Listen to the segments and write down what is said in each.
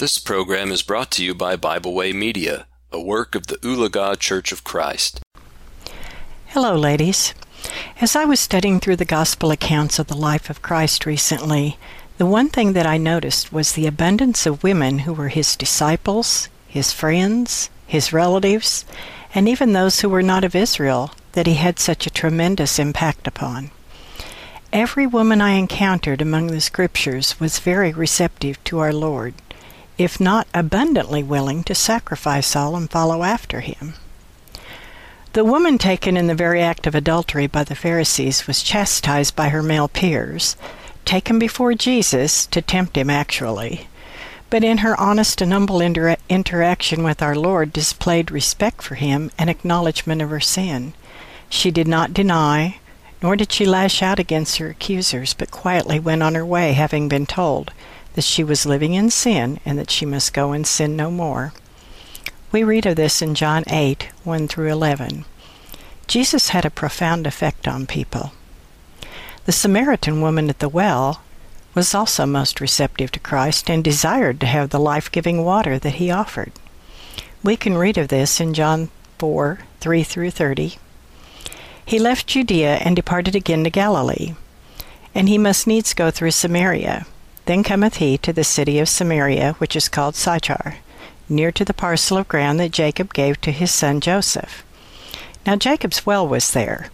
This program is brought to you by Bible Way Media, a work of the Ulaga Church of Christ. Hello, ladies. As I was studying through the gospel accounts of the life of Christ recently, the one thing that I noticed was the abundance of women who were his disciples, his friends, his relatives, and even those who were not of Israel that he had such a tremendous impact upon. Every woman I encountered among the scriptures was very receptive to our Lord if not abundantly willing to sacrifice all and follow after him. The woman taken in the very act of adultery by the Pharisees was chastised by her male peers, taken before Jesus to tempt him actually, but in her honest and humble inter- interaction with our Lord displayed respect for him and acknowledgement of her sin. She did not deny, nor did she lash out against her accusers, but quietly went on her way, having been told, that she was living in sin and that she must go and sin no more. We read of this in John 8 1 through 11. Jesus had a profound effect on people. The Samaritan woman at the well was also most receptive to Christ and desired to have the life giving water that he offered. We can read of this in John 4 3 through 30. He left Judea and departed again to Galilee, and he must needs go through Samaria. Then cometh he to the city of Samaria, which is called Sychar, near to the parcel of ground that Jacob gave to his son Joseph. Now Jacob's well was there.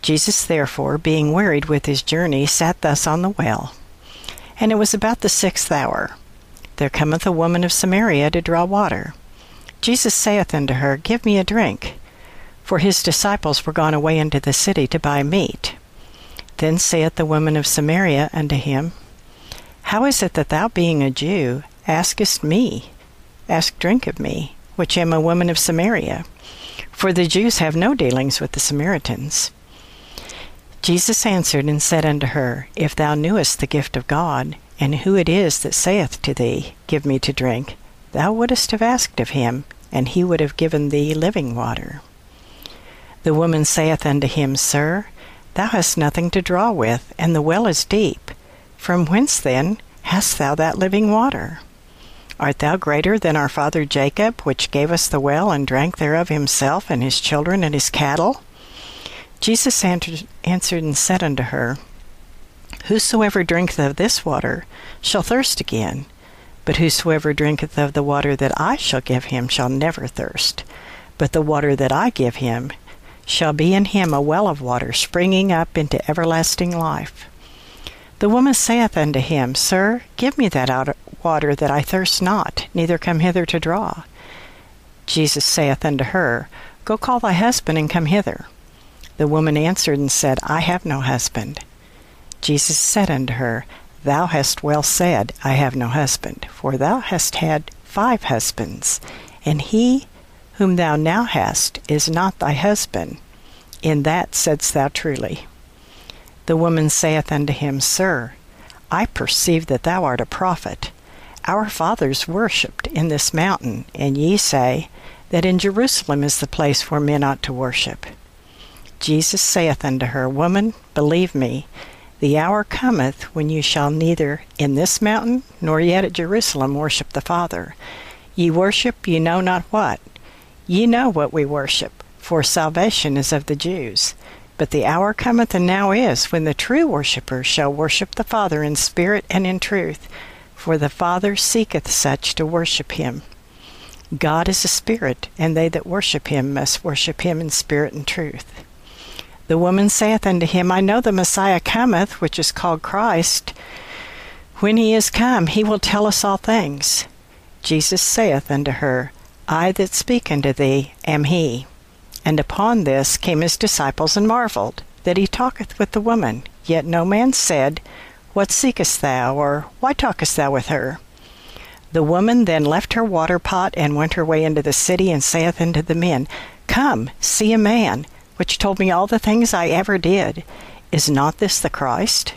Jesus, therefore, being wearied with his journey, sat thus on the well. And it was about the sixth hour. There cometh a woman of Samaria to draw water. Jesus saith unto her, Give me a drink. For his disciples were gone away into the city to buy meat. Then saith the woman of Samaria unto him, how is it that thou, being a Jew, askest me, ask drink of me, which am a woman of Samaria? For the Jews have no dealings with the Samaritans. Jesus answered and said unto her, If thou knewest the gift of God, and who it is that saith to thee, Give me to drink, thou wouldst have asked of him, and he would have given thee living water. The woman saith unto him, Sir, thou hast nothing to draw with, and the well is deep. From whence then hast thou that living water? Art thou greater than our father Jacob, which gave us the well and drank thereof himself and his children and his cattle? Jesus answered and said unto her, Whosoever drinketh of this water shall thirst again, but whosoever drinketh of the water that I shall give him shall never thirst. But the water that I give him shall be in him a well of water springing up into everlasting life. The woman saith unto him, Sir, give me that water that I thirst not, neither come hither to draw. Jesus saith unto her, Go call thy husband and come hither. The woman answered and said, I have no husband. Jesus said unto her, Thou hast well said, I have no husband, for thou hast had five husbands, and he whom thou now hast is not thy husband. In that saidst thou truly. The woman saith unto him, Sir, I perceive that thou art a prophet. Our fathers worshipped in this mountain, and ye say that in Jerusalem is the place where men ought to worship. Jesus saith unto her, Woman, believe me, the hour cometh when you shall neither in this mountain nor yet at Jerusalem worship the Father. Ye worship ye know not what. Ye know what we worship, for salvation is of the Jews. But the hour cometh and now is when the true worshippers shall worship the Father in spirit and in truth, for the Father seeketh such to worship him. God is a spirit, and they that worship him must worship him in spirit and truth. The woman saith unto him, I know the Messiah cometh, which is called Christ. When he is come, he will tell us all things. Jesus saith unto her, I that speak unto thee am he. And upon this came his disciples and marveled that he talketh with the woman. Yet no man said, What seekest thou? or Why talkest thou with her? The woman then left her water pot and went her way into the city, and saith unto the men, Come, see a man, which told me all the things I ever did. Is not this the Christ?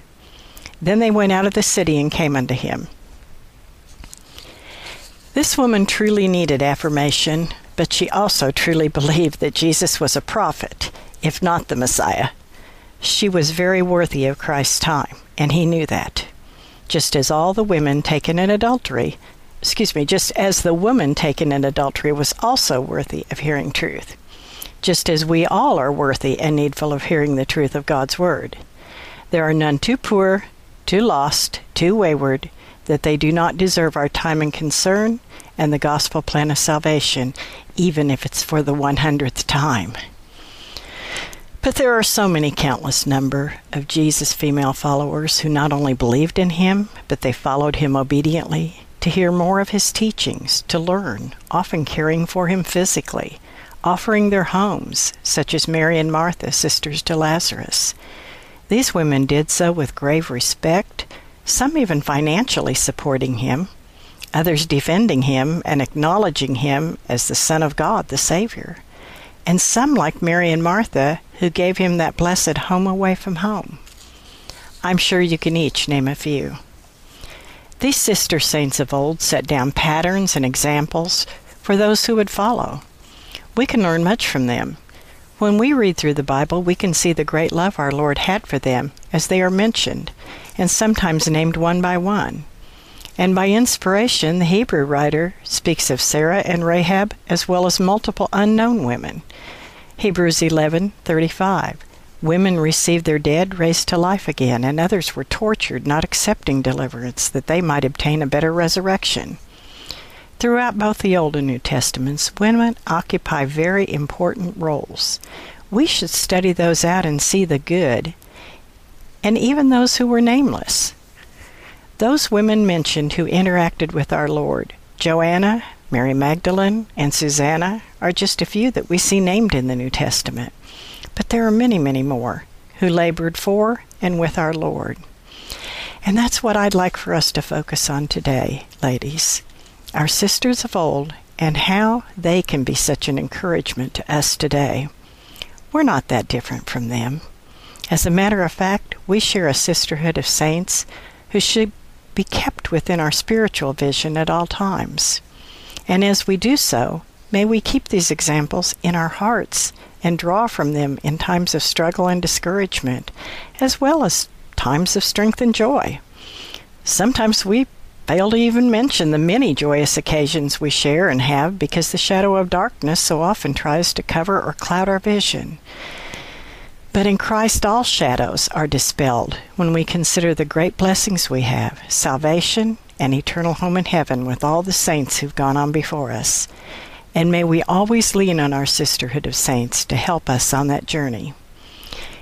Then they went out of the city and came unto him. This woman truly needed affirmation but she also truly believed that Jesus was a prophet, if not the Messiah. She was very worthy of Christ's time, and he knew that. Just as all the women taken in adultery excuse me, just as the woman taken in adultery was also worthy of hearing truth, just as we all are worthy and needful of hearing the truth of God's word. There are none too poor, too lost, too wayward, that they do not deserve our time and concern and the gospel plan of salvation, even if it's for the 100th time. But there are so many countless number of Jesus female followers who not only believed in him, but they followed him obediently to hear more of his teachings, to learn, often caring for him physically, offering their homes, such as Mary and Martha, sisters to Lazarus. These women did so with grave respect, some even financially supporting him, others defending him and acknowledging him as the Son of God, the Savior and some like Mary and Martha, who gave him that blessed home away from home. I'm sure you can each name a few. These sister saints of old set down patterns and examples for those who would follow. We can learn much from them. When we read through the Bible, we can see the great love our Lord had for them as they are mentioned, and sometimes named one by one. And by inspiration, the Hebrew writer speaks of Sarah and Rahab as well as multiple unknown women. Hebrews 11:35. Women received their dead raised to life again, and others were tortured, not accepting deliverance, that they might obtain a better resurrection. Throughout both the Old and New Testaments, women occupy very important roles. We should study those out and see the good, and even those who were nameless. Those women mentioned who interacted with our Lord, Joanna, Mary Magdalene, and Susanna, are just a few that we see named in the New Testament. But there are many, many more who labored for and with our Lord. And that's what I'd like for us to focus on today, ladies. Our sisters of old and how they can be such an encouragement to us today. We're not that different from them. As a matter of fact, we share a sisterhood of saints who should be kept within our spiritual vision at all times. And as we do so, may we keep these examples in our hearts and draw from them in times of struggle and discouragement, as well as times of strength and joy. Sometimes we fail to even mention the many joyous occasions we share and have because the shadow of darkness so often tries to cover or cloud our vision. But in Christ, all shadows are dispelled when we consider the great blessings we have salvation, and eternal home in heaven with all the saints who've gone on before us. And may we always lean on our sisterhood of saints to help us on that journey.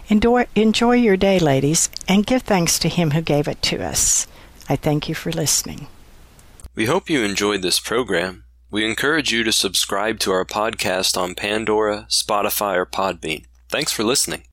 Enjoy, enjoy your day, ladies, and give thanks to Him who gave it to us. I thank you for listening. We hope you enjoyed this program. We encourage you to subscribe to our podcast on Pandora, Spotify, or Podbean. Thanks for listening.